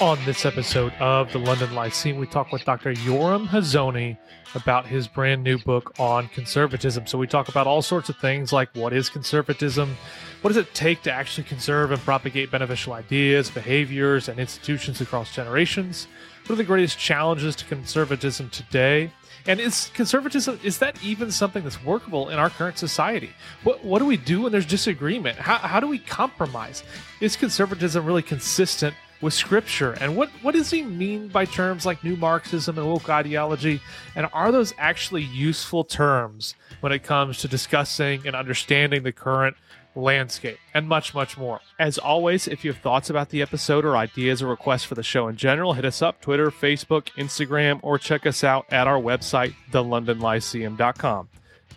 On this episode of the London Lyceum, we talk with Dr. Yoram Hazony about his brand new book on conservatism. So we talk about all sorts of things like what is conservatism, what does it take to actually conserve and propagate beneficial ideas, behaviors, and institutions across generations? What are the greatest challenges to conservatism today? And is conservatism is that even something that's workable in our current society? What what do we do when there's disagreement? How how do we compromise? Is conservatism really consistent with scripture? And what, what does he mean by terms like neo Marxism and woke ideology? And are those actually useful terms when it comes to discussing and understanding the current landscape, and much, much more. As always, if you have thoughts about the episode or ideas or requests for the show in general, hit us up Twitter, Facebook, Instagram, or check us out at our website, thelondonlyceum.com.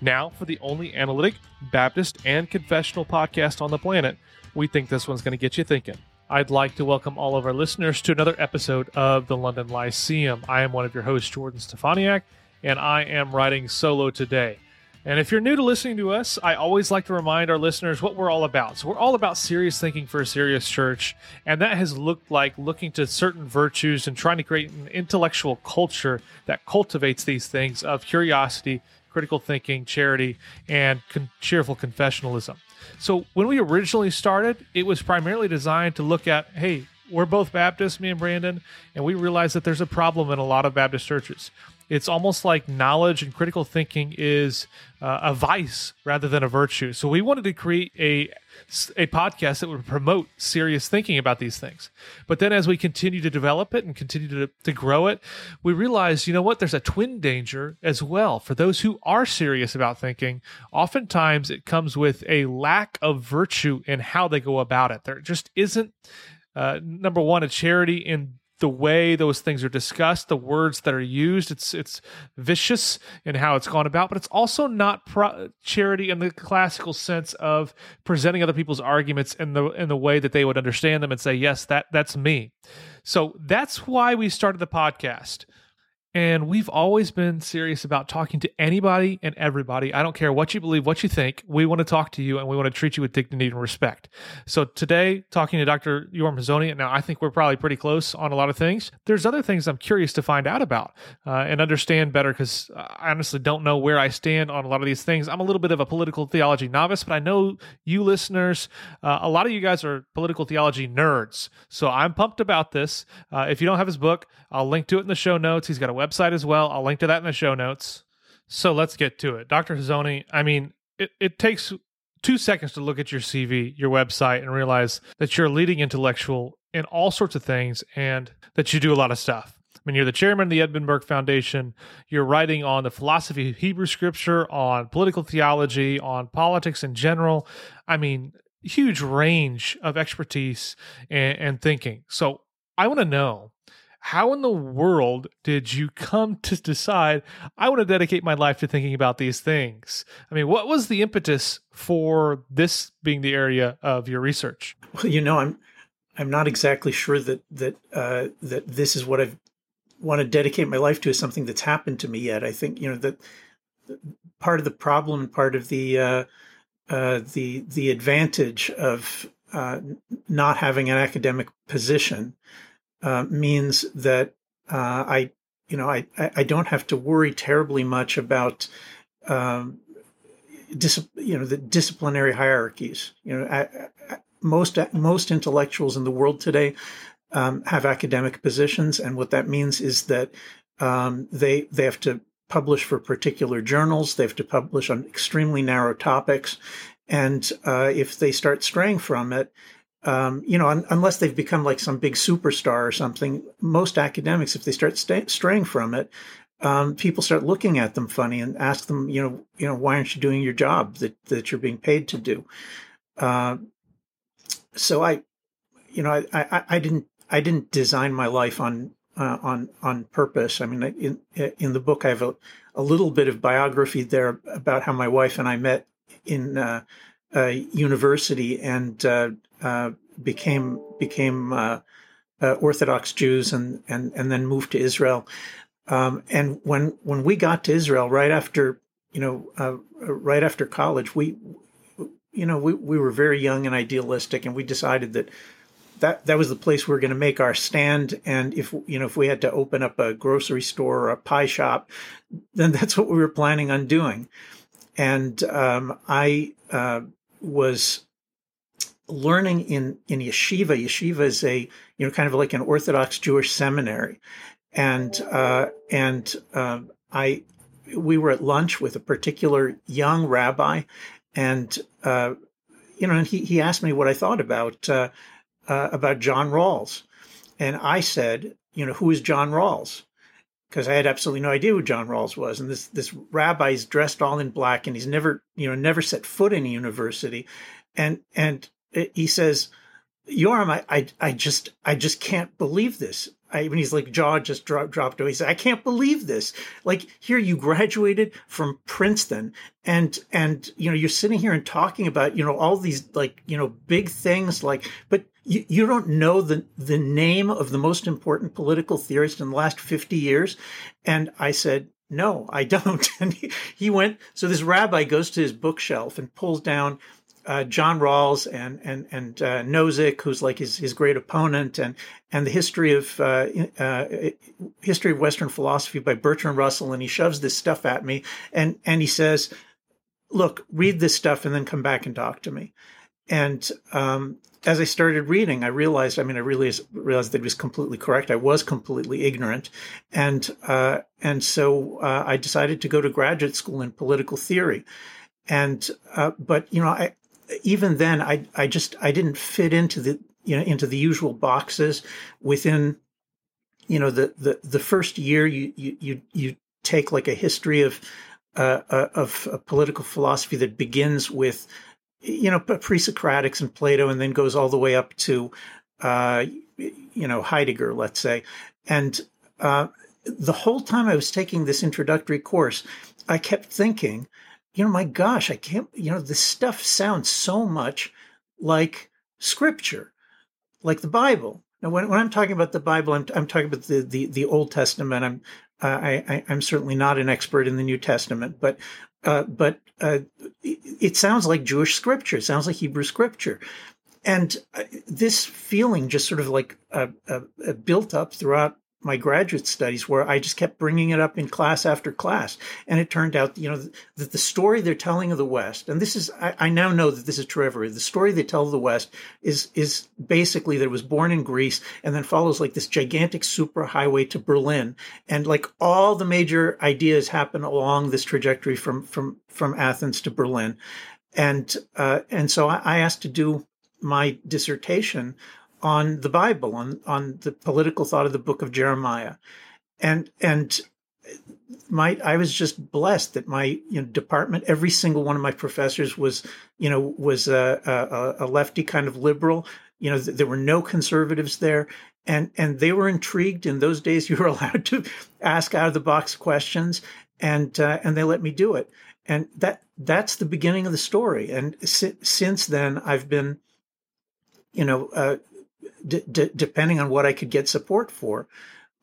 Now, for the only analytic, Baptist, and confessional podcast on the planet, we think this one's going to get you thinking. I'd like to welcome all of our listeners to another episode of the London Lyceum. I am one of your hosts, Jordan Stefaniak, and I am writing solo today. And if you're new to listening to us, I always like to remind our listeners what we're all about. So, we're all about serious thinking for a serious church, and that has looked like looking to certain virtues and trying to create an intellectual culture that cultivates these things of curiosity, critical thinking, charity, and con- cheerful confessionalism. So when we originally started, it was primarily designed to look at, hey, we're both Baptists, me and Brandon, and we realize that there's a problem in a lot of Baptist churches. It's almost like knowledge and critical thinking is uh, a vice rather than a virtue. So we wanted to create a a podcast that would promote serious thinking about these things. But then as we continue to develop it and continue to, to grow it, we realize, you know what, there's a twin danger as well. For those who are serious about thinking, oftentimes it comes with a lack of virtue in how they go about it. There just isn't, uh, number one, a charity in the way those things are discussed, the words that are used. It's it's vicious in how it's gone about, but it's also not pro- charity in the classical sense of presenting other people's arguments in the in the way that they would understand them and say, "Yes, that that's me." So that's why we started the podcast. And we've always been serious about talking to anybody and everybody. I don't care what you believe, what you think. We want to talk to you and we want to treat you with dignity and respect. So today, talking to Dr. Yoram Hazony, now I think we're probably pretty close on a lot of things. There's other things I'm curious to find out about uh, and understand better because I honestly don't know where I stand on a lot of these things. I'm a little bit of a political theology novice, but I know you listeners, uh, a lot of you guys are political theology nerds. So I'm pumped about this. Uh, if you don't have his book, I'll link to it in the show notes. He's got a website as well. I'll link to that in the show notes. So let's get to it. Dr. Hazony, I mean, it, it takes two seconds to look at your CV, your website, and realize that you're a leading intellectual in all sorts of things and that you do a lot of stuff. I mean, you're the chairman of the Edmund Burke Foundation. You're writing on the philosophy of Hebrew scripture, on political theology, on politics in general. I mean, huge range of expertise and, and thinking. So I want to know how in the world did you come to decide I want to dedicate my life to thinking about these things? I mean, what was the impetus for this being the area of your research? Well, you know, I'm I'm not exactly sure that that uh, that this is what I want to dedicate my life to is something that's happened to me yet. I think you know that part of the problem and part of the uh, uh, the the advantage of uh, not having an academic position uh, means that uh, I, you know, I, I don't have to worry terribly much about, um, dis- you know, the disciplinary hierarchies. You know, I, I, most most intellectuals in the world today um, have academic positions, and what that means is that um, they they have to publish for particular journals. They have to publish on extremely narrow topics, and uh, if they start straying from it, um, you know, un- unless they've become like some big superstar or something, most academics, if they start st- straying from it, um, people start looking at them funny and ask them, you know, you know, why aren't you doing your job that that you're being paid to do? Uh, so I, you know, I, I, I didn't I didn't design my life on uh, on on purpose. I mean, in in the book, I have a, a little bit of biography there about how my wife and I met in uh, university and uh, uh, became became uh, Orthodox Jews and and and then moved to Israel. Um, and when when we got to Israel, right after you know, right after college, we you know we we were very young and idealistic, and we decided that that that was the place we were going to make our stand. And if you know if we had to open up a grocery store or a pie shop, then that's what we were planning on doing. And um, I uh, was learning in in yeshiva. Yeshiva is a you know kind of like an Orthodox Jewish seminary, and uh, and uh, I we were at lunch with a particular young rabbi, and uh, you know, and he he asked me what I thought about uh, uh, about John Rawls, and I said, you know, who is John Rawls? Because I had absolutely no idea who John Rawls was, and this this rabbi is dressed all in black, and he's never you know never set foot in a university, and and he says, Yoram, I, I, I just, I just can't believe this. I mean, he's like jaw just dropped, dropped away. He said, I can't believe this. Like here, you graduated from Princeton and, and, you know, you're sitting here and talking about, you know, all these like, you know, big things like, but you, you don't know the, the name of the most important political theorist in the last 50 years. And I said, no, I don't. And he, he went, so this rabbi goes to his bookshelf and pulls down uh, John Rawls and and and uh, Nozick, who's like his his great opponent, and and the history of uh, uh, history of Western philosophy by Bertrand Russell, and he shoves this stuff at me, and and he says, "Look, read this stuff, and then come back and talk to me." And um, as I started reading, I realized, I mean, I really realized that he was completely correct. I was completely ignorant, and uh, and so uh, I decided to go to graduate school in political theory and uh, but you know I even then, I I just I didn't fit into the you know into the usual boxes within you know the the the first year you you you, you take like a history of uh, uh of political philosophy that begins with you know pre-Socratics and Plato and then goes all the way up to uh, you know Heidegger, let's say, and uh, the whole time I was taking this introductory course, I kept thinking you know, my gosh, I can't, you know, this stuff sounds so much like scripture, like the Bible. Now, when, when I'm talking about the Bible, I'm, I'm talking about the, the, the Old Testament. I'm, uh, I, am certainly not an expert in the New Testament, but, uh, but uh, it sounds like Jewish scripture. It sounds like Hebrew scripture. And uh, this feeling just sort of like uh, uh, built up throughout my graduate studies where I just kept bringing it up in class after class. And it turned out, you know, that the story they're telling of the West, and this is, I, I now know that this is true everywhere. The story they tell of the West is, is basically that it was born in Greece and then follows like this gigantic super highway to Berlin. And like all the major ideas happen along this trajectory from, from, from Athens to Berlin. And, uh, and so I, I asked to do my dissertation on the Bible, on on the political thought of the book of Jeremiah, and and my I was just blessed that my you know, department, every single one of my professors was you know was a, a, a lefty kind of liberal. You know, there were no conservatives there, and and they were intrigued. In those days, you were allowed to ask out of the box questions, and uh, and they let me do it. And that that's the beginning of the story. And si- since then, I've been, you know, uh, d- depending on what I could get support for.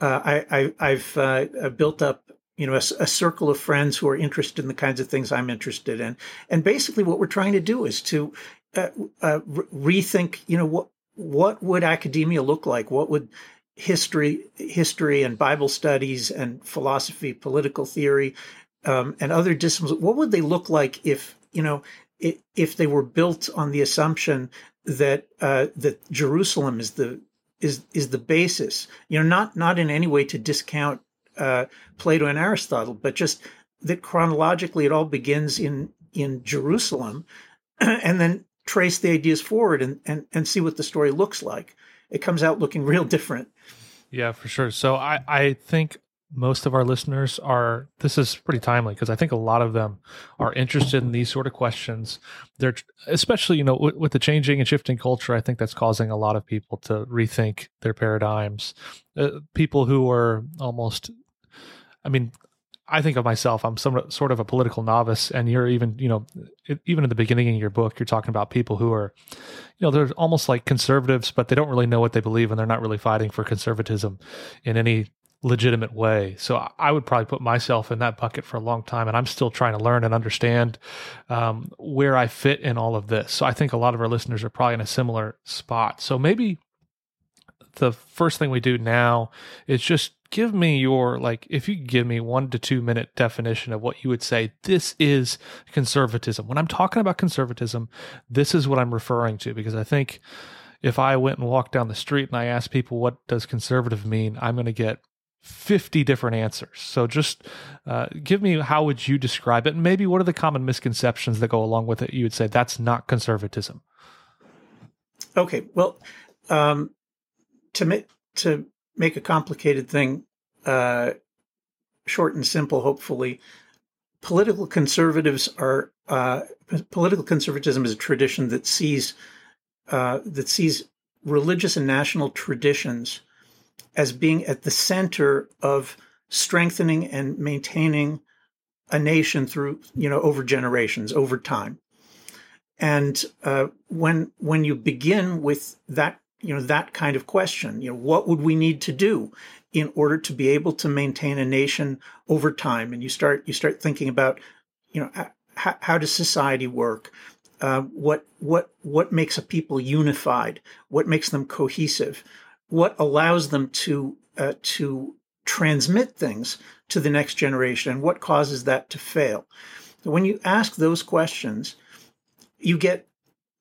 Uh, I, have uh, built up, you know, a, a, circle of friends who are interested in the kinds of things I'm interested in, and basically, what we're trying to do is to uh, uh rethink, you know, what what would academia look like? What would history, history, and Bible studies, and philosophy, political theory, um, and other disciplines? What would they look like if you know if they were built on the assumption that uh, that Jerusalem is the is is the basis. You know, not not in any way to discount uh, Plato and Aristotle, but just that chronologically it all begins in in Jerusalem, and then trace the ideas forward and, and and see what the story looks like. It comes out looking real different. Yeah, for sure. So I I think most of our listeners are this is pretty timely because i think a lot of them are interested in these sort of questions. They're especially you know with, with, the changing and shifting culture i think that's causing a lot of people to rethink their paradigms. Uh, people who are almost i mean i think of myself i'm some sort of a political novice and you're even you know even in the beginning of your book you're talking about people who are you know they're almost like conservatives but they don't really know what they believe and they're not really fighting for conservatism in any legitimate way. So I would probably put myself in that bucket for a long time, and I'm still trying to learn and understand um, where I fit in all of this. So I think a lot of our listeners are probably in a similar spot. So maybe the first thing we do now is just give me your like if you give me one to two minute definition of what you would say this is conservatism when i'm talking about conservatism this is what i'm referring to because i think if i went and walked down the street and i asked people what does conservative mean i'm going to get 50 different answers. So just uh, give me how would you describe it? And maybe what are the common misconceptions that go along with it? You would say that's not conservatism. Okay well um, to make to make a complicated thing uh, short and simple, hopefully, political conservatives are uh, political conservatism is a tradition that sees uh, that sees religious and national traditions as being at the center of strengthening and maintaining a nation through you know over generations over time. And uh, when when you begin with that you know that kind of question you know what would we need to do in order to be able to maintain a nation over time? And you start you start thinking about you know how, how does society work? Uh, what what what makes a people unified? What makes them cohesive what allows them to uh, to transmit things to the next generation and what causes that to fail when you ask those questions you get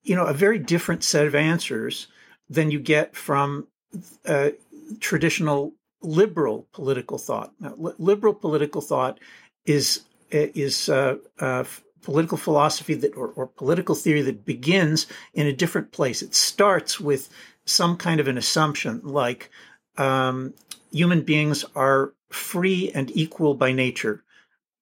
you know a very different set of answers than you get from uh, traditional liberal political thought. Now, li- liberal political thought is is uh, uh, political philosophy that or, or, political theory that begins in a different place. It starts with some kind of an assumption, like um, human beings are free and equal by nature.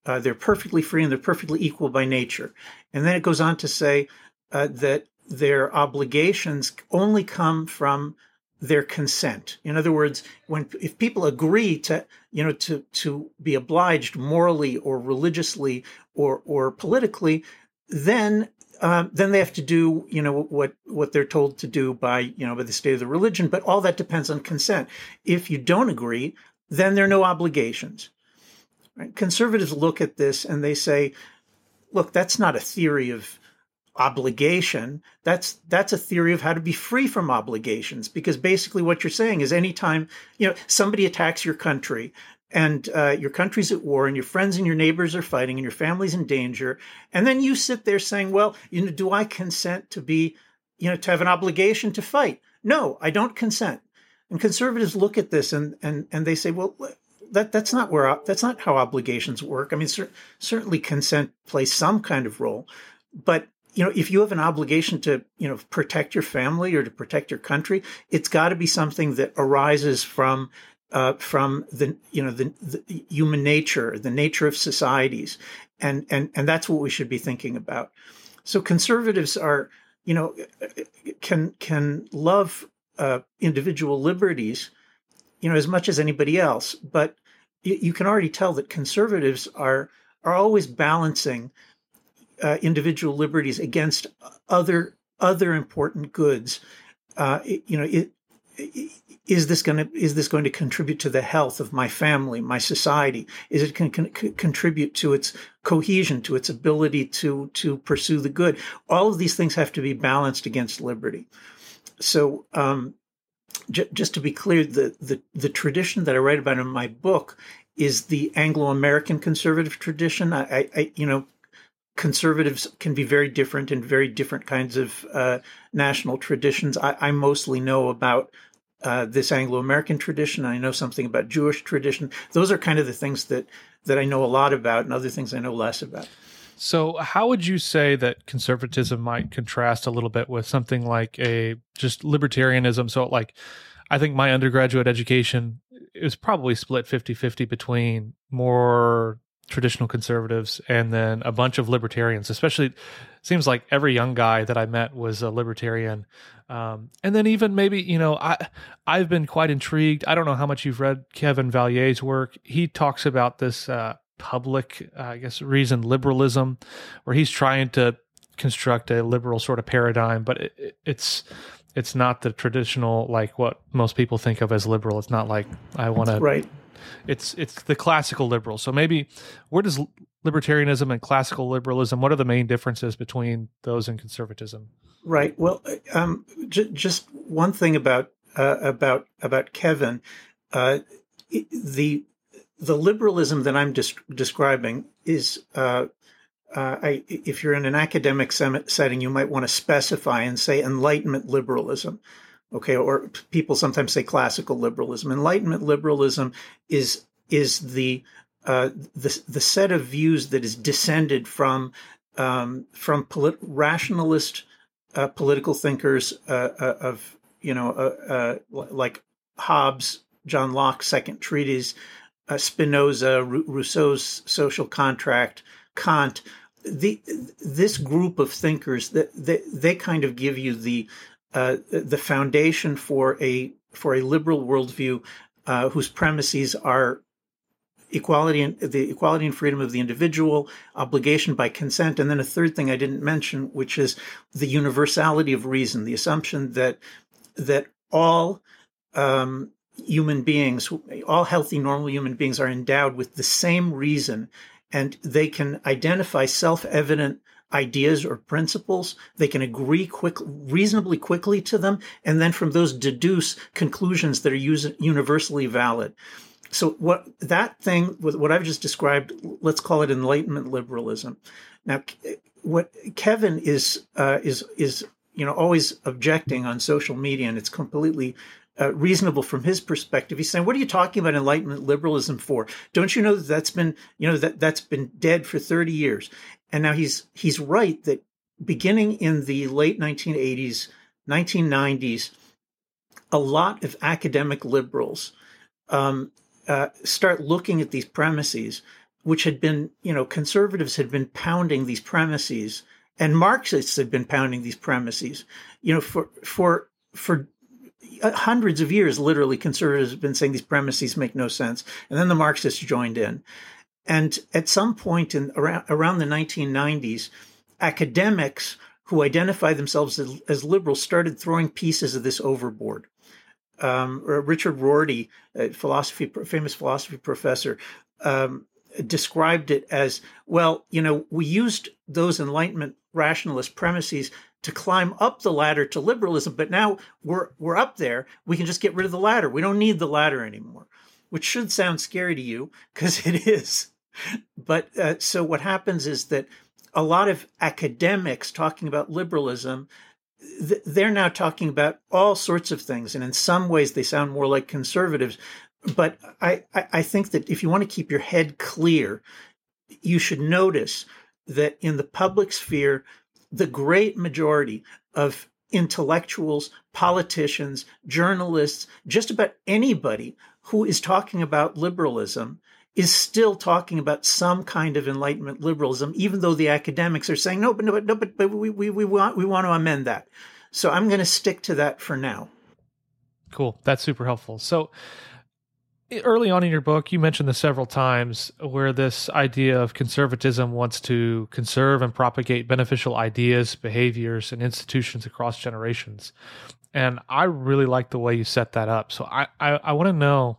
Uh, they're perfectly free and they're perfectly equal by nature. And then it goes on to say uh, that their obligations only come from their consent. In other words, when if people agree to you know to to be obliged morally or religiously or or politically, then um, then they have to do you know what what they're told to do by you know by the state of the religion. But all that depends on consent. If you don't agree, then there are no obligations. Right? Conservatives look at this and they say, look, that's not a theory of obligation that's that's a theory of how to be free from obligations because basically what you're saying is anytime you know somebody attacks your country and uh, your country's at war and your friends and your neighbors are fighting and your family's in danger and then you sit there saying well you know do i consent to be you know to have an obligation to fight? No i don't consent. And conservatives look at this and and and they say well that that's not where that's not how obligations work. I mean cer- certainly consent plays some kind of role but you know, if you have an obligation to, you know, protect your family or to protect your country, it's got to be something that arises from uh, from the you know the, the, human nature, the nature of societies, and and and that's what we should be thinking about. So conservatives are you know can can love uh, individual liberties, you know, as much as anybody else, but you, you can already tell that conservatives are are always balancing uh, individual liberties against other other important goods. Uh, you know, it, is this going to is this going to contribute to the health of my family, my society? Is it can, can contribute to its cohesion, to its ability to to pursue the good? All of these things have to be balanced against liberty. So, um, j- just to be clear, the, the the tradition that I write about in my book is the Anglo-American conservative tradition. I, I, you know, conservatives can be very different in very different kinds of uh, national traditions. I, I, mostly know about uh, this Anglo-American tradition. I know something about Jewish tradition. Those are kind of the things that that I know a lot about, and other things I know less about. So, how would you say that conservatism might contrast a little bit with something like a just libertarianism? So, like, I think my undergraduate education is probably split 50 50 between more traditional conservatives and then a bunch of libertarians especially seems like every young guy that i met was a libertarian. Um, and then even maybe you know i i've been quite intrigued. I don't know how much you've read kevin vallier's work. He talks about this uh, public uh, i guess reason liberalism where he's trying to construct a liberal sort of paradigm but it, it's it's not the traditional like what most people think of as liberal. It's not like i want to right it's it's the classical liberal. So maybe where does libertarianism and classical liberalism? What are the main differences between those and conservatism? Right. Well, um, j- just one thing about uh, about about Kevin, uh, the the liberalism that I'm des- describing is. Uh, uh, I, if you're in an academic setting, you might want to specify and say Enlightenment liberalism, okay? Or people sometimes say classical liberalism. Enlightenment liberalism is is the uh, the the set of views that is descended from um, from polit- rationalist uh, political thinkers uh, uh of you know uh, like Hobbes, John Locke's Second Treatise, Spinoza, Rousseau's Social Contract, Kant. The this group of thinkers that they, they kind of give you the the foundation for a for a liberal worldview whose premises are equality and the equality and freedom of the individual, obligation by consent, and then a third thing I didn't mention, which is the universality of reason, the assumption that that all um, human beings, all healthy, normal human beings, are endowed with the same reason, and they can identify self-evident ideas or principles. They can agree quick, reasonably quickly to them, and then from those deduce conclusions that are universally valid so what that thing with what I've just described, let's call it enlightenment liberalism. Now, what Kevin is uh, is is you know always objecting on social media, and it's completely uh, reasonable from his perspective. He's saying, "What are you talking about enlightenment liberalism for? Don't you know that that's been you know that that's been dead for thirty years?" And now he's he's right that beginning in the late 1980s, 1990s, a lot of academic liberals um, uh, start looking at these premises, which had been, you know, conservatives had been pounding these premises and Marxists had been pounding these premises, you know, for, for, for hundreds of years, literally conservatives have been saying these premises make no sense. And then the Marxists joined in. And at some point in around, around the 1990s, academics who identify themselves as, as liberals started throwing pieces of this overboard um, Richard Rorty, a philosophy, famous philosophy professor, um, described it as well. You know, we used those Enlightenment rationalist premises to climb up the ladder to liberalism, but now we're we're up there. We can just get rid of the ladder. We don't need the ladder anymore, which should sound scary to you because it is. But uh, so what happens is that a lot of academics talking about liberalism they're now talking about all sorts of things, and in some ways they sound more like conservatives. But I, I think that if you want to keep your head clear, you should notice that in the public sphere, the great majority of intellectuals, politicians, journalists, just about anybody who is talking about liberalism is still talking about some kind of enlightenment liberalism, even though the academics are saying no, but no, but no, but, but we, we, we want we want to amend that. So I'm going to stick to that for now. Cool, that's super helpful. So early on in your book, you mentioned this several times, where this idea of conservatism wants to conserve and propagate beneficial ideas, behaviors, and institutions across generations. And I really like the way you set that up. So I, I, I want to know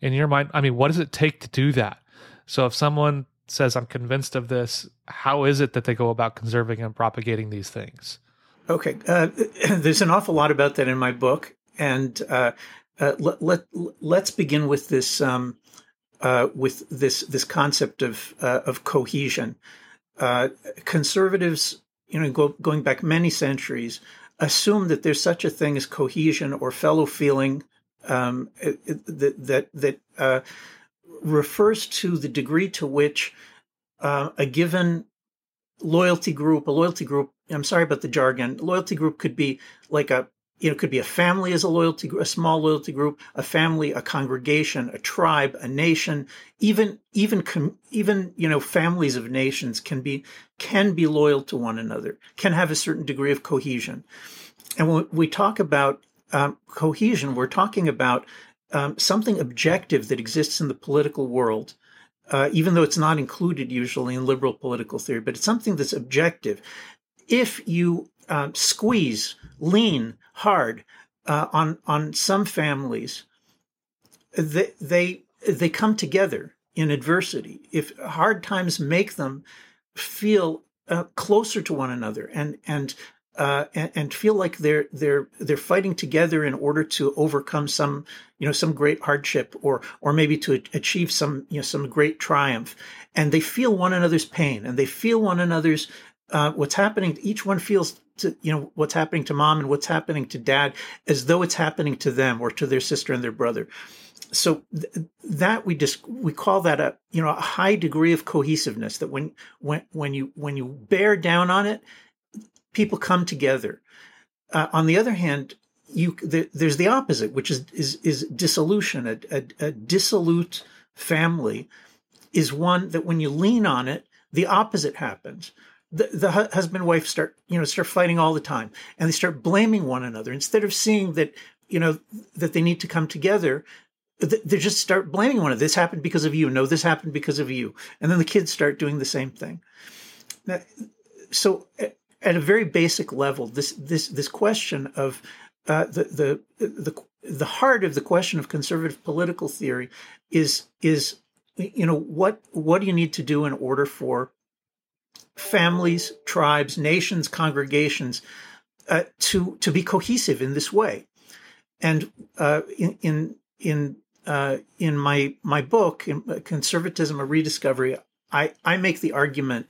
in your mind, I mean, what does it take to do that? So if someone says, I'm convinced of this, how is it that they go about conserving and propagating these things? Okay. Uh, there's an awful lot about that in my book. And uh, uh, let, let, let's begin with this. Um, uh, with this this concept of uh, of cohesion, uh, conservatives, you know, go, going back many centuries, assume that there's such a thing as cohesion or fellow feeling um, that that that uh, refers to the degree to which uh, a given loyalty group, a loyalty group. I'm sorry about the jargon. Loyalty group could be like a you know, it could be a family as a loyalty, a small loyalty group, a family, a congregation, a tribe, a nation, even, even, even, you know, families of nations can be, can be loyal to one another, can have a certain degree of cohesion. And when we talk about um, cohesion, we're talking about um, something objective that exists in the political world, uh, even though it's not included usually in liberal political theory, but it's something that's objective. If you uh, squeeze, lean hard uh, on on some families, they, they they come together in adversity. If hard times make them feel uh, closer to one another, and and uh, and, and, feel like they're they're they're fighting together in order to overcome some you know some great hardship or or maybe to achieve some you know some great triumph, and they feel one another's pain and they feel one another's uh, what's happening. Each one feels to you know what's happening to mom and what's happening to dad as though it's happening to them or to their sister and their brother. So th- that we just we call that a you know a high degree of cohesiveness. That when when when you when you bear down on it, people come together. Uh, on the other hand, you the, there's the opposite, which is is is dissolution. A, a, a dissolute family is one that when you lean on it, the opposite happens the, the husband wife start you know start fighting all the time and they start blaming one another. Instead of seeing that you know that they need to come together they just start blaming one another. This happened because of you. No this happened because of you. And then the kids start doing the same thing. So at a very basic level this this this question of uh, the the the the heart of the question of conservative political theory is is you know what what do you need to do in order for families, tribes, nations, congregations uh, to to be cohesive in this way. And uh, in in in, uh, in my my book, in uh, Conservatism: A Rediscovery, I, I make the argument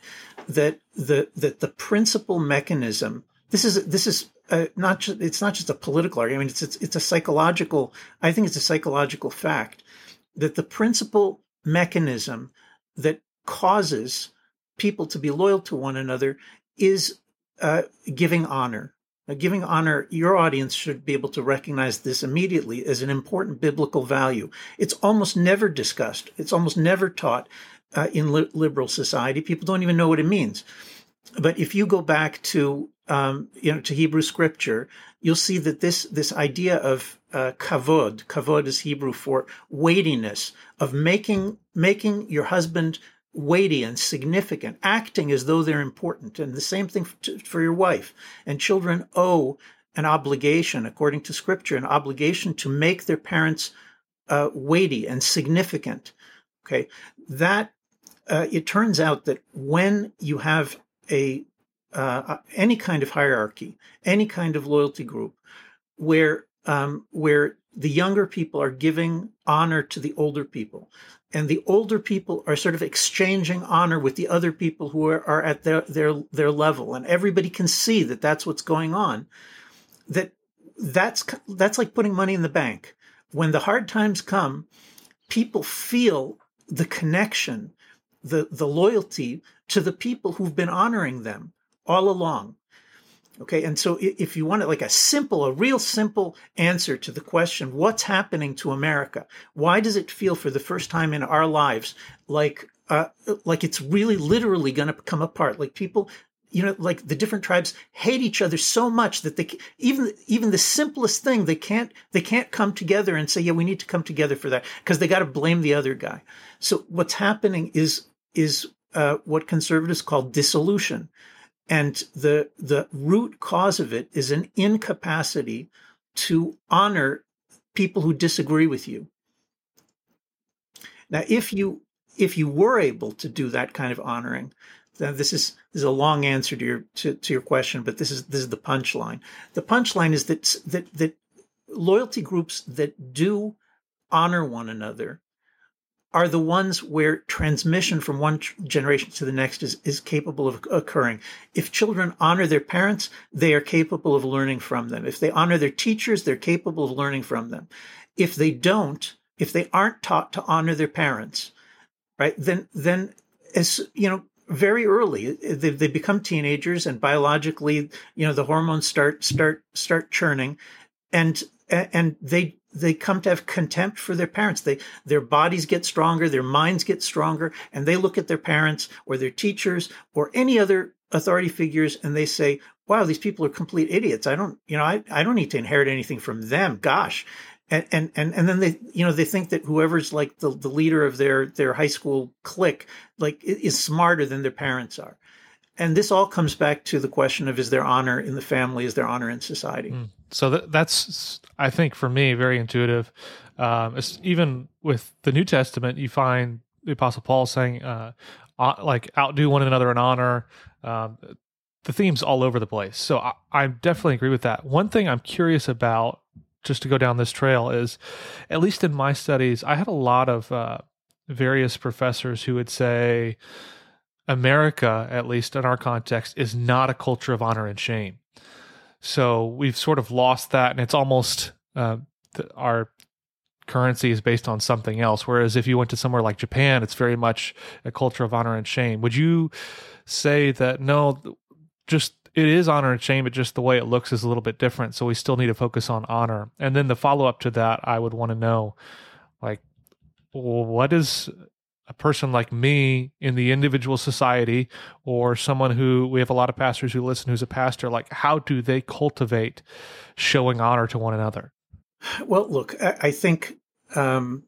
that the that the principal mechanism this is this is uh, not just it's not just a political argument. I mean, it's, it's it's a psychological. I think it's a psychological fact that the principal mechanism that causes people to be loyal to one another is uh, giving honor. Now, giving honor, your audience should be able to recognize this immediately as an important biblical value. It's almost never discussed. It's almost never taught uh, in li- liberal society. People don't even know what it means. But if you go back to um, you know to Hebrew scripture, you'll see that this this idea of uh, kavod, kavod is Hebrew for weightiness, of making making your husband weighty and significant, acting as though they're important. And the same thing for your wife. And children owe an obligation, according to scripture, an obligation to make their parents uh, weighty and significant. Okay. That, uh, it turns out that when you have a, uh, any kind of hierarchy, any kind of loyalty group, where um, where the younger people are giving honor to the older people and the older people are sort of exchanging honor with the other people who are, are at their, their their level. And everybody can see that that's what's going on. That that's that's like putting money in the bank. When the hard times come people feel the connection the the loyalty to the people who've been honoring them all along Okay. And so if you want it like a simple, a real simple answer to the question, what's happening to America? Why does it feel for the first time in our lives like, uh, like it's really literally going to come apart? Like people, you know, like the different tribes hate each other so much that they even even the simplest thing they can't they can't come together and say, yeah, we need to come together for that because they got to blame the other guy. So what's happening is is uh, what conservatives call dissolution. And the, the root cause of it is an incapacity to honor people who disagree with you. Now, if you if you were able to do that kind of honoring, then this is this is a long answer to your to, to your question, but this is this is the punchline. The punchline is that that that loyalty groups that do honor one another are the ones where transmission from one generation to the next is, is capable of occurring. If children honor their parents, they are capable of learning from them. If they honor their teachers, they're capable of learning from them. If they don't, if they aren't taught to honor their parents, right, then, then as, you know, very early they, they become teenagers and biologically, you know, the hormones start, start, start churning and, and they they come to have contempt for their parents. They, their bodies get stronger, their minds get stronger, and they look at their parents or their teachers or any other authority figures and they say, wow, these people are complete idiots. I don't, you know, I, I don't need to inherit anything from them. Gosh. And, and, and, and then they, you know, they think that whoever's like the, the leader of their, their high school clique, like is smarter than their parents are. And this all comes back to the question of is there honor in the family? Is there honor in society? Mm. So that, that's, I think, for me, very intuitive. Um, even with the New Testament, you find the Apostle Paul saying, uh, like, outdo one another in honor. Um, the themes all over the place. So I, I definitely agree with that. One thing I'm curious about, just to go down this trail, is at least in my studies, I had a lot of uh, various professors who would say America, at least in our context, is not a culture of honor and shame. So we've sort of lost that, and it's almost uh, the, our currency is based on something else. Whereas if you went to somewhere like Japan, it's very much a culture of honor and shame. Would you say that no, just it is honor and shame, but just the way it looks is a little bit different. So we still need to focus on honor. And then the follow up to that, I would want to know, like, what is a person like me in the individual society or someone who we have a lot of pastors who listen who's a pastor like how do they cultivate showing honor to one another? Well look i, I think um,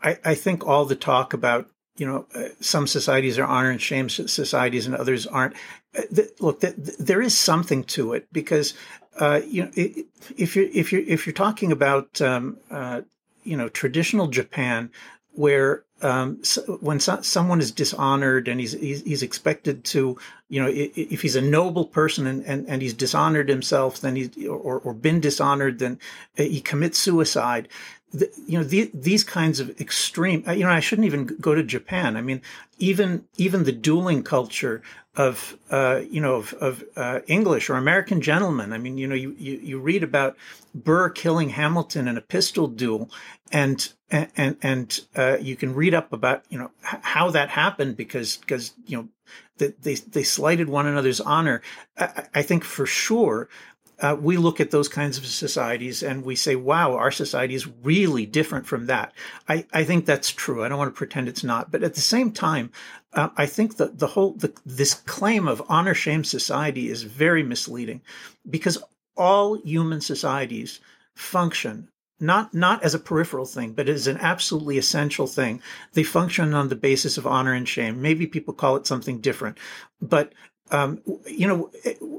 I, I, think all the talk about you know uh, some societies are honor and shame societies and others aren't uh, look th- there is something to it because uh, you know it, if you're if you're if you're talking about um, uh, you know traditional Japan where um, so when so, someone is dishonored and he's, he's, he's expected to, you know, if he's a noble person and, and, and he's dishonored himself, then he's or, or been dishonored, then uh, he commits suicide. The, you know the, these kinds of extreme. Uh, you know, I shouldn't even go to Japan. I mean, even even the dueling culture of uh, you know of, of uh, English or American gentlemen. I mean, you know, you, you you read about Burr killing Hamilton in a pistol duel, and and and uh, you can read up about you know how that happened because because you know they they slighted one another's honor. I, I think for sure. Uh, we look at those kinds of societies and we say, wow, our society is really different from that. I, I think that's true. I don't want to pretend it's not. But at the same time, uh, I think that the whole, the, this claim of honor shame society is very misleading because all human societies function not not as a peripheral thing, but as an absolutely essential thing. They function on the basis of honor and shame. Maybe people call it something different, but um, you know,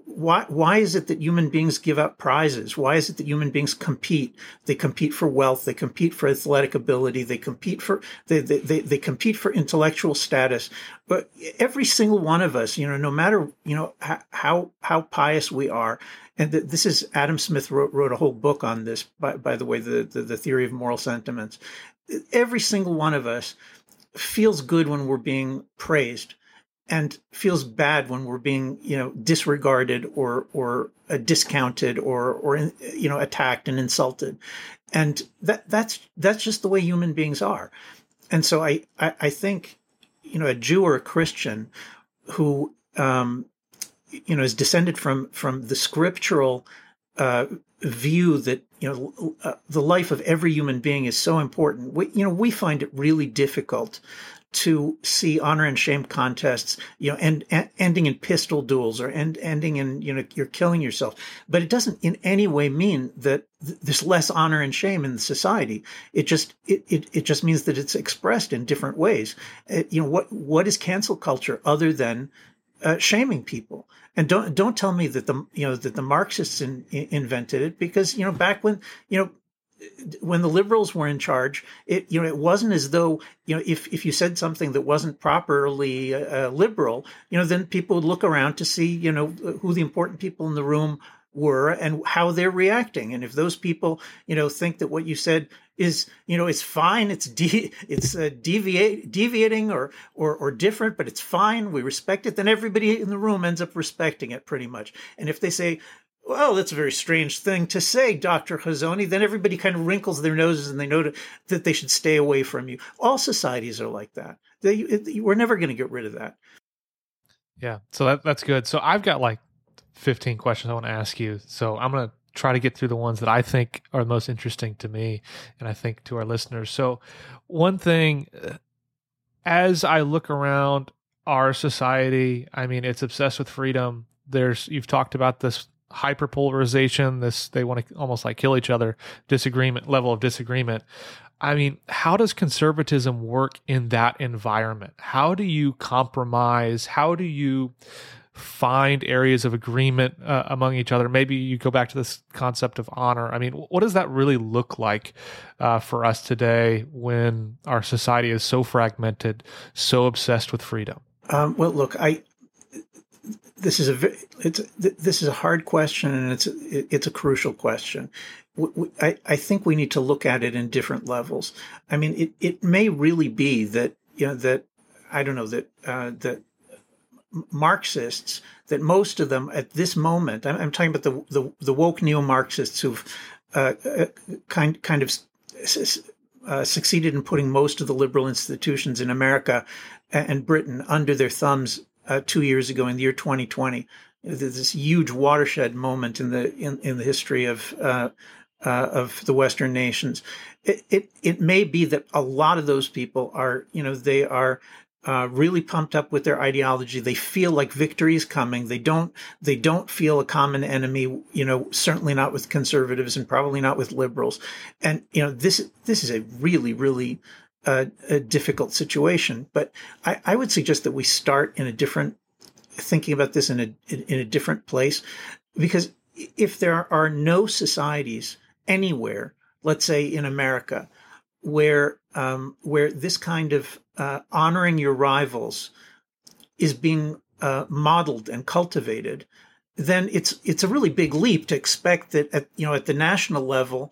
why why is it that human beings give out prizes? Why is it that human beings compete? They compete for wealth. They compete for athletic ability. They compete for they they they, they compete for intellectual status. But every single one of us, you know, no matter you know how how pious we are, and this is Adam Smith wrote, wrote a whole book on this. By, by the way, the, the the theory of moral sentiments. Every single one of us feels good when we're being praised and feels bad when we're being you know disregarded or or uh, discounted or or you know attacked and insulted. And that that's that's just the way human beings are. And so i i, I think you know a jew or a christian who um you know is descended from from the scriptural uh view that you know uh, the life of every human being is so important we, you know we find it really difficult to see honor and shame contests, you know, and ending in pistol duels or end, ending in, you know, you're killing yourself. But it doesn't in any way mean that th- there's less honor and shame in the society. It just, it, it, it just means that it's expressed in different ways. It, uh, you know, what, what is cancel culture other than uh, shaming people? And don't, don't tell me that the, you know, that the Marxists in, in, invented it because, you know, back when, you know, when the liberals were in charge, it you know it wasn't as though you know if if you said something that wasn't properly uh, liberal, you know then people would look around to see you know who the important people in the room were and how they're reacting, and if those people you know think that what you said is you know it's fine, it's de- it's uh, deviate deviating or or or different, but it's fine, we respect it, then everybody in the room ends up respecting it pretty much. And if they say well, that's a very strange thing to say, Dr. Hazony. Then everybody kind of wrinkles their noses and they know that they should stay away from you. All societies are like that. They, it, we're never going to get rid of that. Yeah. So that, that's good. So I've got like 15 questions I want to ask you. So I'm going to try to get through the ones that I think are most interesting to me and I think to our listeners. So, one thing, uh, as I look around our society, I mean, it's obsessed with freedom. There's, you've talked about this hyperpolarization, this they want to almost like kill each other, disagreement level of disagreement. I mean, how does conservatism work in that environment? How do you compromise? How do you find areas of agreement uh, among each other? Maybe you go back to this concept of honor. I mean, what does that really look like uh, for us today when our society is so fragmented, so obsessed with freedom? Um, well, look, I this is a it's this is a hard question and it's it's a crucial question. I, I think we need to look at it in different levels. I mean, it, it may really be that you know that I don't know that uh, that Marxists that most of them at this moment I'm, I'm talking about the, the, the woke neo Marxists who've uh, uh, kind kind of uh, succeeded in putting most of the liberal institutions in America and Britain under their thumbs uh, two years ago in the year 2020. This huge watershed moment in the in, in the history of uh, uh, of the Western nations. It, it it may be that a lot of those people are you know they are uh, really pumped up with their ideology. They feel like victory is coming. They don't. They don't feel a common enemy. You know, certainly not with conservatives and probably not with liberals. And you know, this this is a really, really uh, a difficult situation. But I, I would suggest that we start in a different thinking about this in a in a different place, because if there are no societies anywhere, let's say in America, where um, where this kind of uh, honoring your rivals is being uh, modeled and cultivated, then it's it's a really big leap to expect that at you know at the national level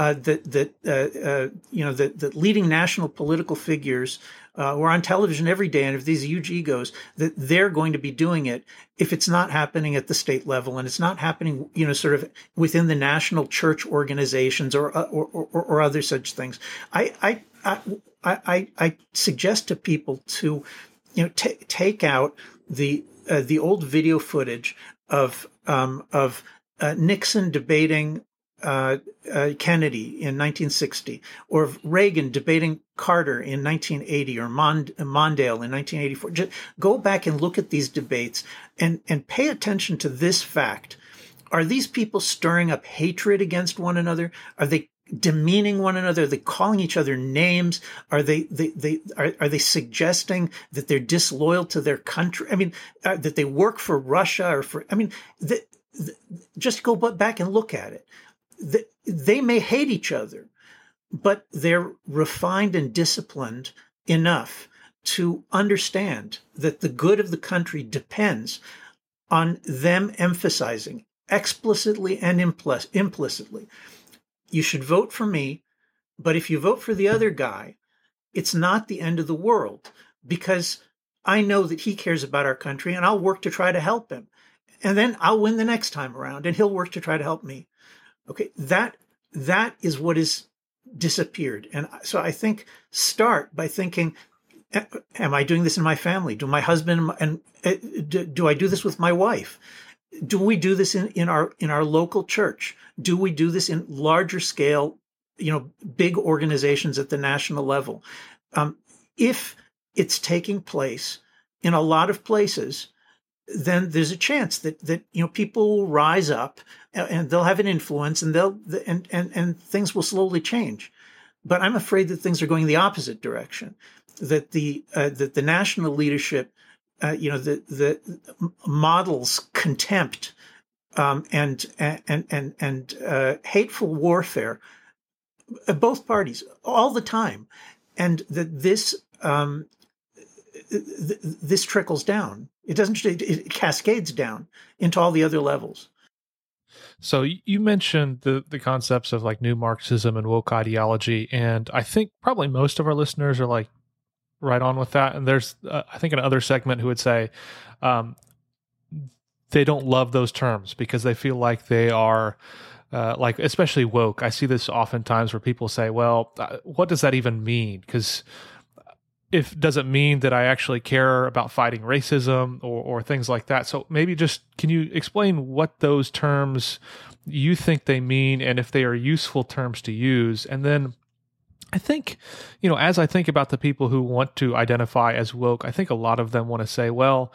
uh, that that uh, uh, you know that, that leading national political figures uh, who are on television every day and if these huge egos that they're going to be doing it if it's not happening at the state level and it's not happening you know sort of within the national church organizations or uh, or, or, or other such things. I I, I I I suggest to people to you know t- take out the uh, the old video footage of um, of Nixon debating uh, uh, Kennedy in 1960, or Reagan debating Carter in 1980, or Mond- Mondale in 1984. Just go back and look at these debates and, and pay attention to this fact. Are these people stirring up hatred against one another? Are they demeaning one another? Are they calling each other names? Are they, they, they are, are they suggesting that they're disloyal to their country? I mean, uh, that they work for Russia or for, I mean, the, just go back and look at it they may hate each other, but they're refined and disciplined enough to understand that the good of the country depends on them emphasizing explicitly and implicitly you should vote for me, but if you vote for the other guy, it's not the end of the world because I know that he cares about our country and I'll work to try to help him. And then I'll win the next time around and he'll work to try to help me. Okay, that that is what has disappeared. And so I think start by thinking, am I doing this in my family? Do my husband and uh, do I do this with my wife? Do we do this in, in our in our local church? Do we do this in larger scale, you know, big organizations at the national level? Um, if it's taking place in a lot of places, then there's a chance that that you know people will rise up and they'll have an influence and they'll and and and things will slowly change. But i'm afraid that things are going the opposite direction that the uh, that the national leadership uh, you know the the models contempt um, and and and and uh, hateful warfare both parties all the time. And that this um, this trickles down. It doesn't. It cascades down into all the other levels. So you mentioned the the concepts of like neo Marxism and woke ideology, and I think probably most of our listeners are like right on with that. And there's uh, I think another segment who would say um, they don't love those terms because they feel like they are. Uh, like especially woke, I see this oftentimes where people say, "Well, uh, what does that even mean?" Because if doesn't mean that I actually care about fighting racism or, or things like that. So maybe just can you explain what those terms you think they mean and if they are useful terms to use? And then I think, you know, as I think about the people who want to identify as woke, I think a lot of them want to say, well,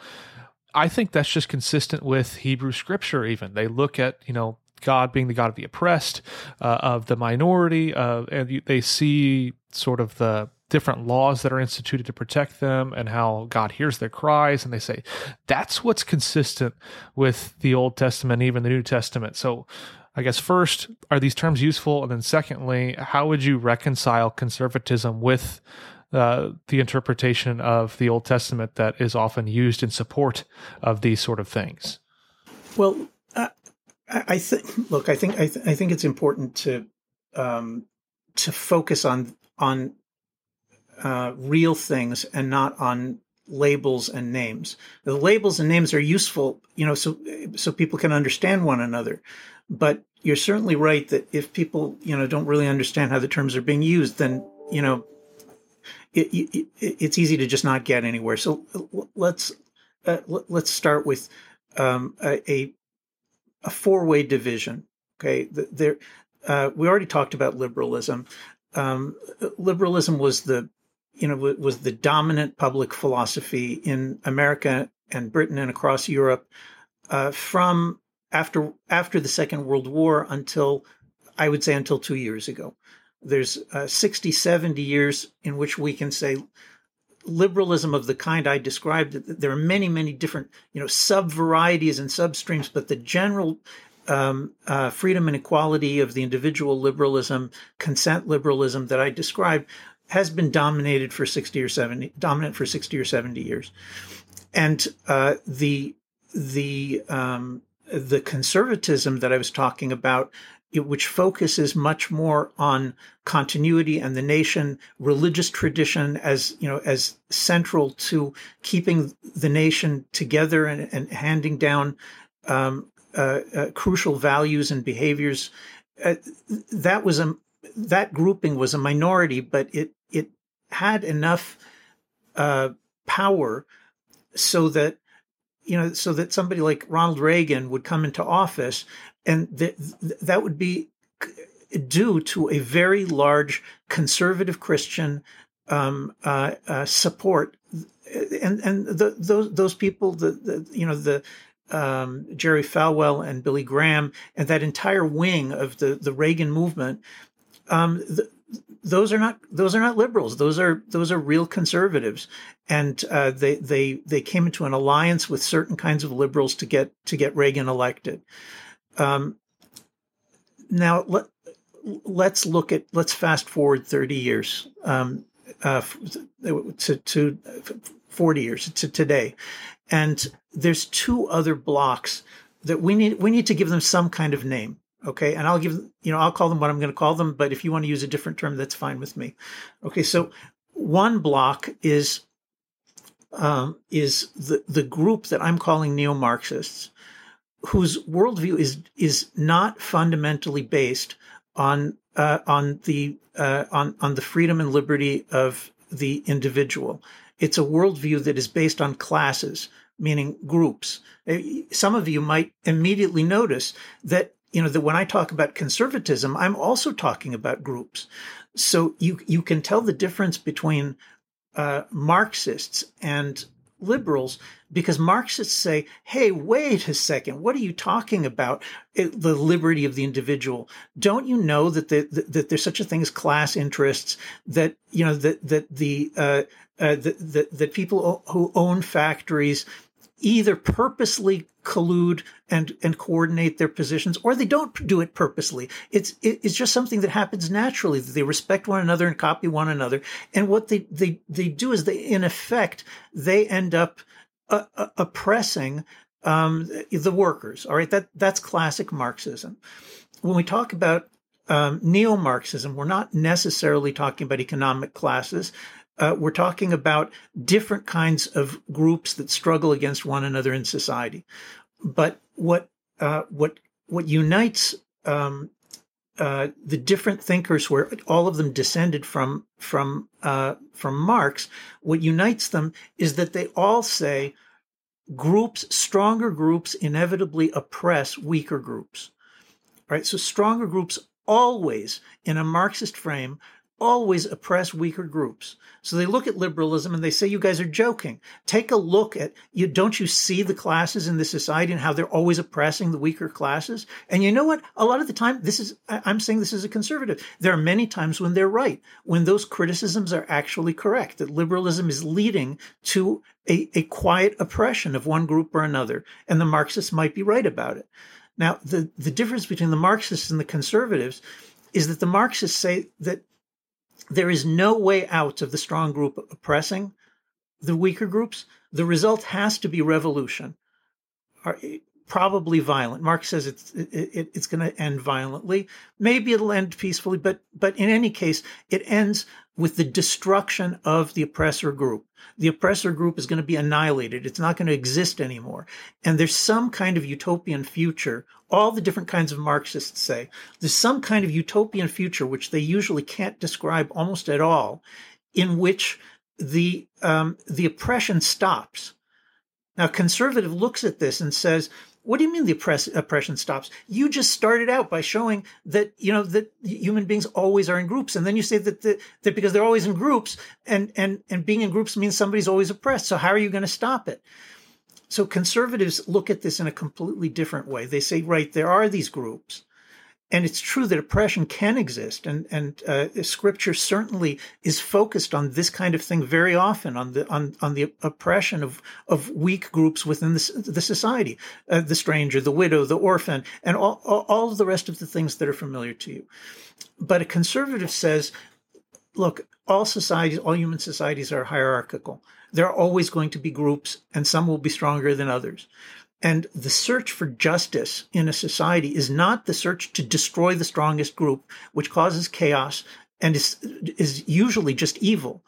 I think that's just consistent with Hebrew scripture, even. They look at, you know, God being the God of the oppressed, uh, of the minority, uh, and they see sort of the different laws that are instituted to protect them and how God hears their cries. And they say that's what's consistent with the Old Testament, even the New Testament. So, I guess first, are these terms useful? And then secondly, how would you reconcile conservatism with uh, the interpretation of the Old Testament that is often used in support of these sort of things? Well, uh, I think. Look, I think I, th- I think it's important to um, to focus on on uh, real things and not on labels and names. The labels and names are useful, you know, so so people can understand one another. But you're certainly right that if people, you know, don't really understand how the terms are being used, then you know, it, it, it's easy to just not get anywhere. So let's uh, let's start with um, a a four way division. Okay, there uh, we already talked about liberalism. Um, liberalism was the you know was the dominant public philosophy in America and Britain and across Europe uh, from after after the Second World War until I would say until two years ago. There's uh, 60, 70 years in which we can say liberalism of the kind I described. There are many, many different, you know, sub varieties and substreams, but the general um, uh, freedom and equality of the individual liberalism, consent liberalism that I described has been dominated for 60 or 70, dominant for 60 or 70 years. And uh, the, the, um, the conservatism that I was talking about, which focuses much more on continuity and the nation, religious tradition as you know as central to keeping the nation together and, and handing down um, uh, uh, crucial values and behaviors. Uh, that was a that grouping was a minority, but it it had enough uh, power so that you know, so that somebody like Ronald Reagan would come into office, and th- that would be due to a very large conservative Christian um, uh, uh, support, and and the, those those people, the, the you know the um, Jerry Falwell and Billy Graham and that entire wing of the the Reagan movement, um, the, those are not those are not liberals. Those are those are real conservatives, and uh, they they they came into an alliance with certain kinds of liberals to get to get Reagan elected. Um, now let let's look at let's fast forward thirty years um, uh, to to forty years to today, and there's two other blocks that we need we need to give them some kind of name. Okay. And I'll give, you know, I'll call them what I'm going to call them, but if you want to use a different term, that's fine with me. Okay. So one block is, um, is the, the group that I'm calling neo-Marxists, whose worldview is, is not fundamentally based on, uh, on the, uh, on, on the freedom and liberty of the individual. It's a worldview that is based on classes, meaning groups. Some of you might immediately notice that you know that when I talk about conservatism, I'm also talking about groups. So you you can tell the difference between uh, Marxists and liberals because Marxists say, "Hey, wait a second, what are you talking about? It, the liberty of the individual? Don't you know that the, the, that there's such a thing as class interests? That you know that that the uh, uh, that, that that people who own factories." Either purposely collude and and coordinate their positions or they don't do it purposely. It's it, it's just something that happens naturally they respect one another and copy one another. And what they they they do is they in effect they end up uh, uh, oppressing um, the workers. All right? That that's classic marxism. When we talk about um, neo Marxism, we're not necessarily talking about economic classes uh, we're talking about different kinds of groups that struggle against one another in society. But what uh, what what unites um, uh, the different thinkers, where all of them descended from from uh, from Marx, what unites them is that they all say groups, stronger groups, inevitably oppress weaker groups. Right. So stronger groups always, in a Marxist frame, always oppress weaker groups. So they look at liberalism and they say, you guys are joking. Take a look at you. Don't you see the classes in the society and how they're always oppressing the weaker classes? And you know what? A lot of the time, this is, I'm saying this as a conservative. There are many times when they're right, when those criticisms are actually correct, that liberalism is leading to a, a quiet oppression of one group or another. And the Marxists might be right about it. Now, the, the difference between the Marxists and the conservatives is that the Marxists say that there is no way out of the strong group oppressing the weaker groups. The result has to be revolution, eh, probably violent. Marx says it's it, it's going to end violently. Maybe it'll end peacefully, but but in any case, it ends with the destruction of the oppressor group. The oppressor group is going to be annihilated. It's not going to exist anymore. And there's some kind of utopian future. All the different kinds of Marxists say there's some kind of utopian future, which they usually can't describe almost at all, in which the um, the oppression stops. Now, conservative looks at this and says, what do you mean the oppress- oppression stops? You just started out by showing that you know that human beings always are in groups, and then you say that the, that because they're always in groups, and and and being in groups means somebody's always oppressed. So how are you going to stop it? So conservatives look at this in a completely different way. They say, right, there are these groups, and it's true that oppression can exist, and and uh, Scripture certainly is focused on this kind of thing very often on the on on the oppression of of weak groups within the, the society, uh, the stranger, the widow, the orphan, and all all of the rest of the things that are familiar to you. But a conservative says, look, all societies, all human societies are hierarchical. There are always going to be groups, and some will be stronger than others. And the search for justice in a society is not the search to destroy the strongest group, which causes chaos and is, is usually just evil.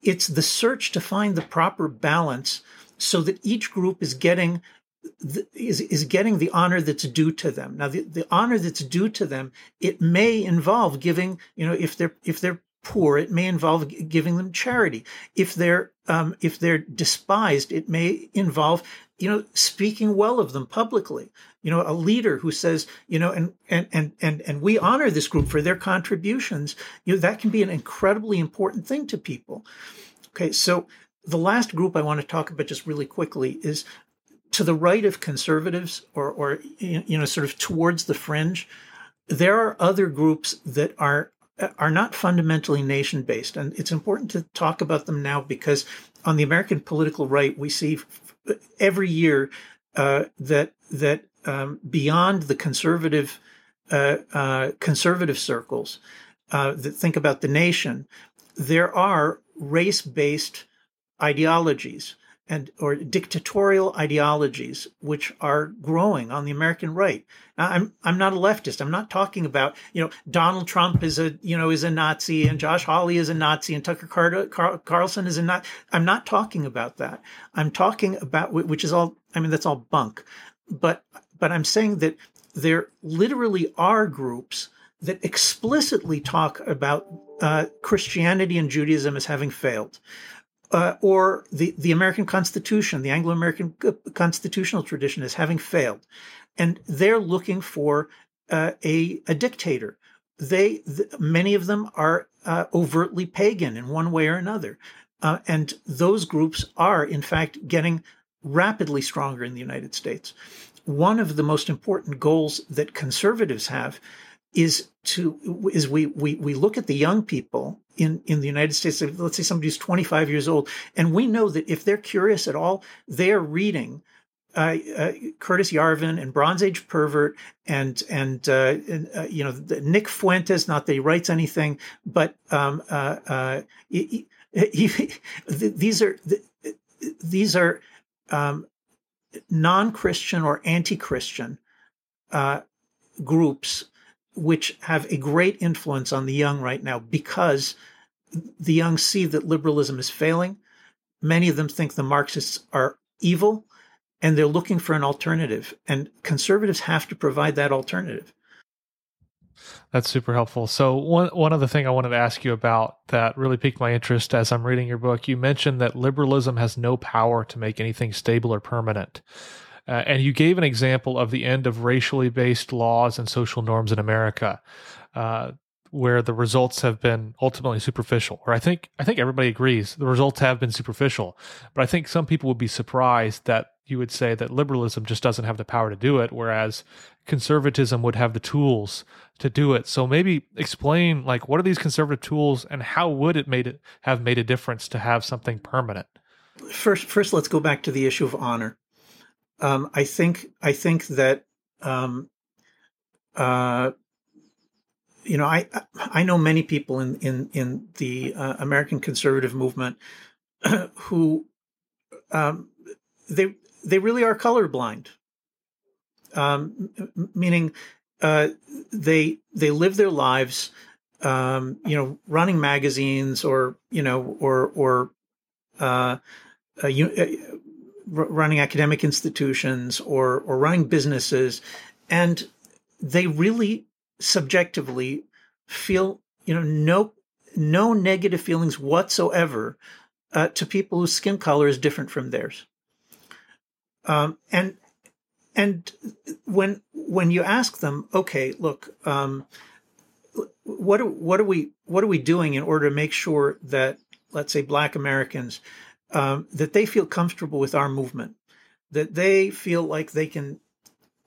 It's the search to find the proper balance so that each group is getting the, is is getting the honor that's due to them. Now, the, the honor that's due to them, it may involve giving, you know, if they're if they're poor, it may involve giving them charity. If they're um, if they're despised, it may involve you know, speaking well of them publicly. You know, a leader who says, you know, and and and and and we honor this group for their contributions. You know, that can be an incredibly important thing to people. Okay, so the last group I want to talk about just really quickly is to the right of conservatives, or or you know, sort of towards the fringe. There are other groups that are are not fundamentally nation based, and it's important to talk about them now because on the American political right, we see every year uh, that that um, beyond the conservative uh, uh, conservative circles uh, that think about the nation, there are race based ideologies and or dictatorial ideologies which are growing on the American right. Now, I'm I'm not a leftist. I'm not talking about you know Donald Trump is a you know is a Nazi and Josh Hawley is a Nazi and Tucker Carter, Car- Carlson is a Nazi. I'm not talking about that. I'm talking about which is all. I mean that's all bunk. But but I'm saying that there literally are groups that explicitly talk about uh, Christianity and Judaism as having failed uh, or the, the American Constitution, the Anglo American constitutional tradition, as having failed. And they're looking for uh, a, a dictator. They, th- many of them are uh, overtly pagan in one way or another. Uh, and those groups are, in fact, getting rapidly stronger in the United States. One of the most important goals that conservatives have is to is we we we look at the young people in in the United States. Let's say somebody who's 25 years old, and we know that if they're curious at all, they are reading. Uh, uh, Curtis Yarvin and Bronze Age Pervert and and, uh, and uh, you know Nick Fuentes. Not that he writes anything, but um, uh, he, he, he, these are these are um, non-Christian or anti-Christian groups which have a great influence on the young right now because the young see that liberalism is failing. Many of them think the Marxists are evil and they're looking for an alternative. And conservatives have to provide that alternative. That's super helpful. So one one other thing I wanted to ask you about that really piqued my interest as I'm reading your book, you mentioned that liberalism has no power to make anything stable or permanent. Uh, and you gave an example of the end of racially based laws and social norms in America, uh, where the results have been ultimately superficial. Or I think I think everybody agrees the results have been superficial. But I think some people would be surprised that you would say that liberalism just doesn't have the power to do it, whereas conservatism would have the tools to do it. So maybe explain like what are these conservative tools and how would it made it have made a difference to have something permanent? First, first let's go back to the issue of honor um, I think I think that um, uh, you know, I I know many people in in in the uh, American conservative movement who um, they they really are colorblind, um, meaning uh, they they live their lives, um, you know, running magazines or you know or or uh, uh, running academic institutions or or running businesses, and they really subjectively feel you know no no negative feelings whatsoever uh, to people whose skin color is different from theirs. Um, and and when when you ask them, okay, look, um, what are, what are we what are we doing in order to make sure that let's say Black Americans um, that they feel comfortable with our movement, that they feel like they can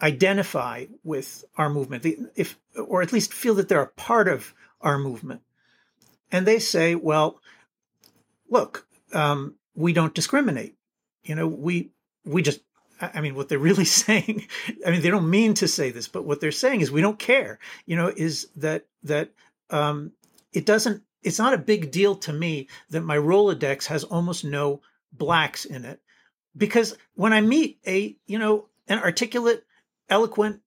identify with our movement, if or at least feel that they're a part of our movement, and they say, well, look, um, we don't discriminate. You know, we we just I mean, what they're really saying, I mean, they don't mean to say this, but what they're saying is we don't care, you know, is that, that, um, it doesn't, it's not a big deal to me that my Rolodex has almost no blacks in it. Because when I meet a, you know, an articulate, eloquent,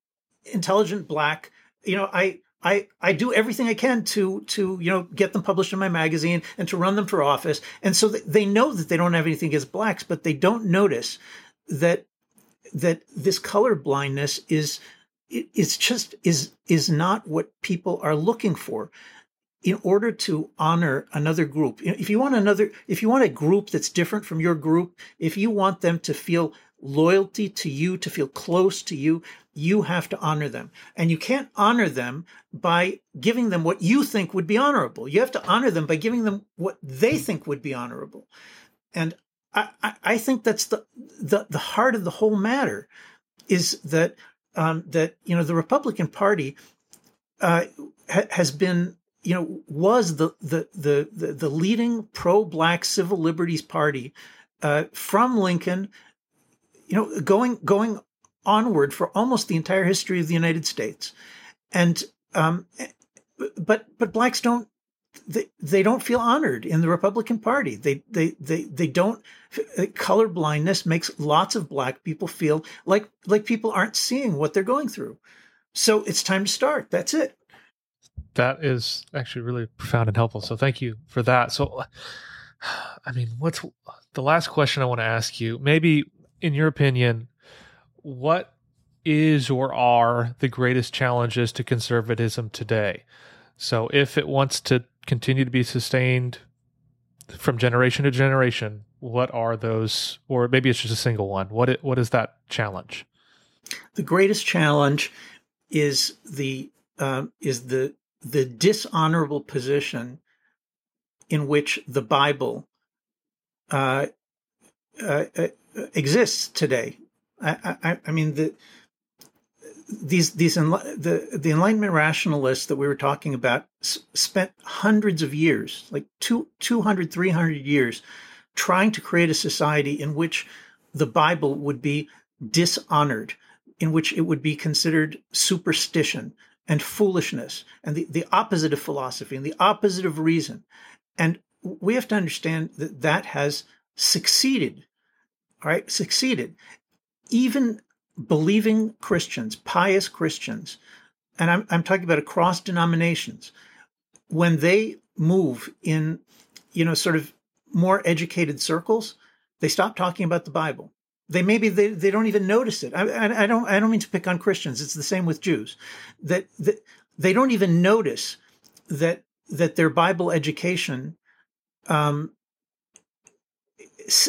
intelligent black, you know, I, I, I do everything I can to to you know get them published in my magazine and to run them for office, and so they know that they don't have anything against blacks, but they don't notice that that this color blindness is it's just is is not what people are looking for in order to honor another group. If you want another if you want a group that's different from your group if you want them to feel loyalty to you to feel close to you you have to honor them. And you can't honor them by giving them what you think would be honorable. You have to honor them by giving them what they think would be honorable. And I, I think that's the, the, the heart of the whole matter is that um, that you know the Republican Party uh, ha- has been you know was the the the the, the leading pro-black civil liberties party uh, from Lincoln, you know going going onward for almost the entire history of the United States, and um, but but blacks don't they, they don't feel honored in the Republican Party. They they they they don't. Color blindness makes lots of black people feel like like people aren't seeing what they're going through. So it's time to start. That's it. That is actually really profound and helpful. So thank you for that. So, I mean, what's the last question I want to ask you? Maybe, in your opinion, what is or are the greatest challenges to conservatism today? So, if it wants to continue to be sustained from generation to generation, what are those, or maybe it's just a single one? What what is that challenge? The greatest challenge is the uh, is the the dishonorable position in which the Bible uh, uh, uh exists today. I, I, I mean the these these the the enlightenment rationalists that we were talking about spent hundreds of years like two, 200 300 years trying to create a society in which the bible would be dishonored in which it would be considered superstition and foolishness and the, the opposite of philosophy and the opposite of reason. And we have to understand that that has succeeded all right? Succeeded. Even believing Christians, pious Christians, and I'm, I'm talking about across denominations, when they move in, you know, sort of more educated circles, they stop talking about the Bible. They maybe they, they don't even notice it. I, I, I don't I don't mean to pick on Christians. It's the same with Jews. That, that they don't even notice that that their Bible education um,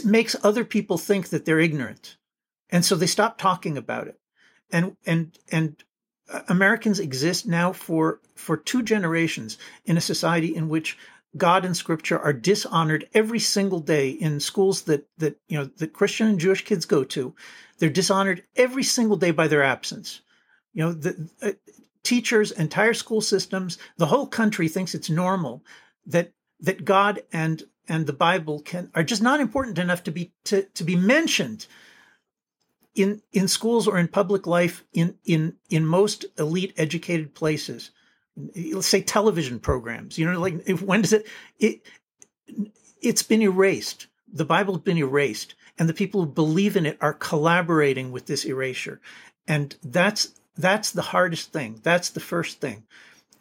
makes other people think that they're ignorant and so they stop talking about it. And and and uh, Americans exist now for for two generations in a society in which God and Scripture are dishonored every single day in schools that that you know that Christian and Jewish kids go to. They're dishonored every single day by their absence. You know, the uh, teachers, entire school systems, the whole country thinks it's normal that that God and and the Bible can are just not important enough to be to, to be mentioned in in schools or in public life in in in most elite educated places let's say television programs. You know, like if, when does it it it's been erased. The Bible's been erased, and the people who believe in it are collaborating with this erasure, and that's that's the hardest thing. That's the first thing.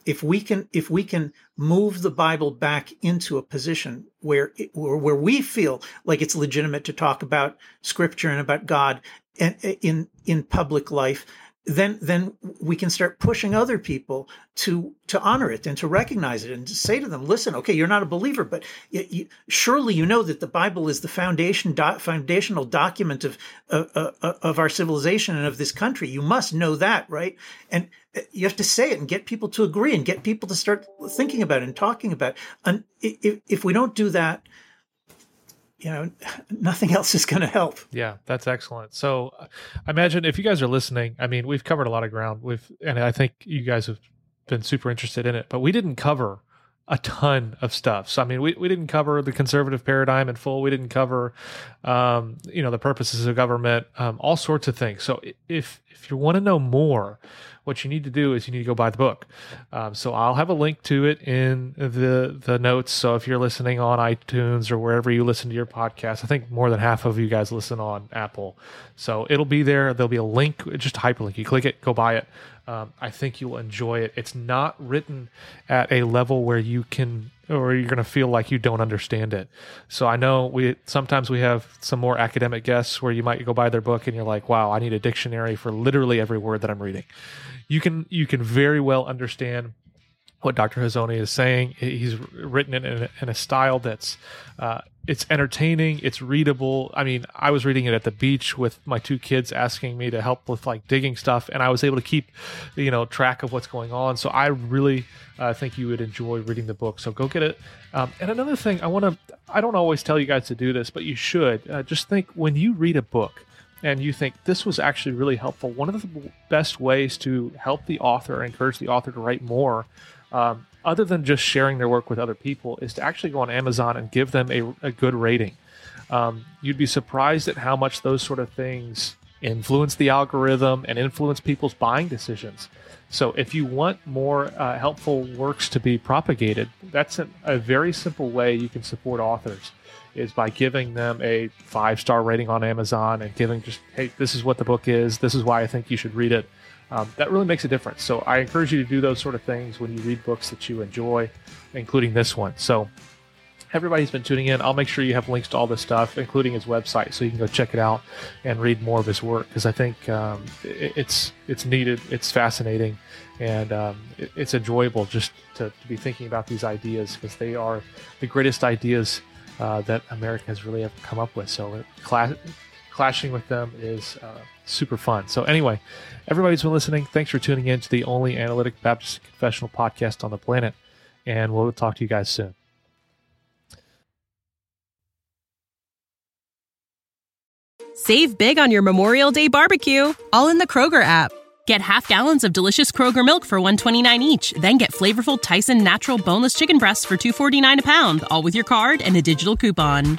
If we can if we can move the Bible back into a position where it, where, where we feel like it's legitimate to talk about Scripture and about God and in in public life, then then we can start pushing other people to to honor it and to recognize it and to say to them listen okay you're not a believer but you, you, surely you know that the bible is the foundation do, foundational document of uh, uh, of our civilization and of this country. You must know that right? And uh, you have to say it and get people to agree and get people to start thinking about it and talking about it. And if, if we don't do that you know nothing else is going to help. Yeah that's excellent. So uh, i imagine if you guys are listening i mean we've covered a lot of ground. We've, and i think you guys have been super interested in it but we didn't cover a ton of stuff so i mean we, we didn't cover the conservative paradigm in full we didn't cover um, you know the purposes of government um, all sorts of things so if if you want to know more what you need to do is you need to go buy the book. Um, so I'll have a link to it in the the notes. So if you're listening on iTunes or wherever you listen to your podcast, I think more than half of you guys listen on Apple. So it'll be there. There'll be a link, just a hyperlink. You click it, go buy it. Um, I think you'll enjoy it. It's not written at a level where you can or you're going to feel like you don't understand it. So I know we sometimes we have some more academic guests where you might go buy their book and you're like, "Wow, I need a dictionary for literally every word that I'm reading." You can you can very well understand what Dr. Hazony is saying. He's written it in a, in a style that's uh, it's entertaining, it's readable. I mean, I was reading it at the beach with my two kids asking me to help with like digging stuff, and I was able to keep you know track of what's going on. So I really uh, think you would enjoy reading the book. So go get it. Um, and another thing, I want to I don't always tell you guys to do this, but you should uh, just think when you read a book and you think this was actually really helpful. One of the best ways to help the author, encourage the author to write more um, other than just sharing their work with other people, is to actually go on Amazon and give them a, a good rating. Um, you'd be surprised at how much those sort of things influence the algorithm and influence people's buying decisions. So, if you want more uh, helpful works to be propagated, that's a, a very simple way you can support authors is by giving them a five star rating on Amazon and giving just, hey, this is what the book is. This is why I think you should read it um, that really makes a difference. So I encourage you to do those sort of things when you read books that you enjoy, including this one. So everybody's been tuning in. I'll make sure you have links to all this stuff, including his website, so you can go check it out and read more of his work because I think um, it, it's it's needed, it's fascinating, and um, it, it's enjoyable just to, to, be thinking about these ideas because they are the greatest ideas uh, that America has really ever come up with. So clashing with them is uh, super fun. So anyway, everybody's been listening. Thanks for tuning in to the only analytic Baptist confessional podcast on the planet, and we'll talk to you guys soon. Save big on your Memorial Day barbecue, all in the Kroger app. Get half gallons of delicious Kroger milk for 129 each, then get flavorful Tyson natural boneless chicken breasts for 249 a pound, all with your card and a digital coupon.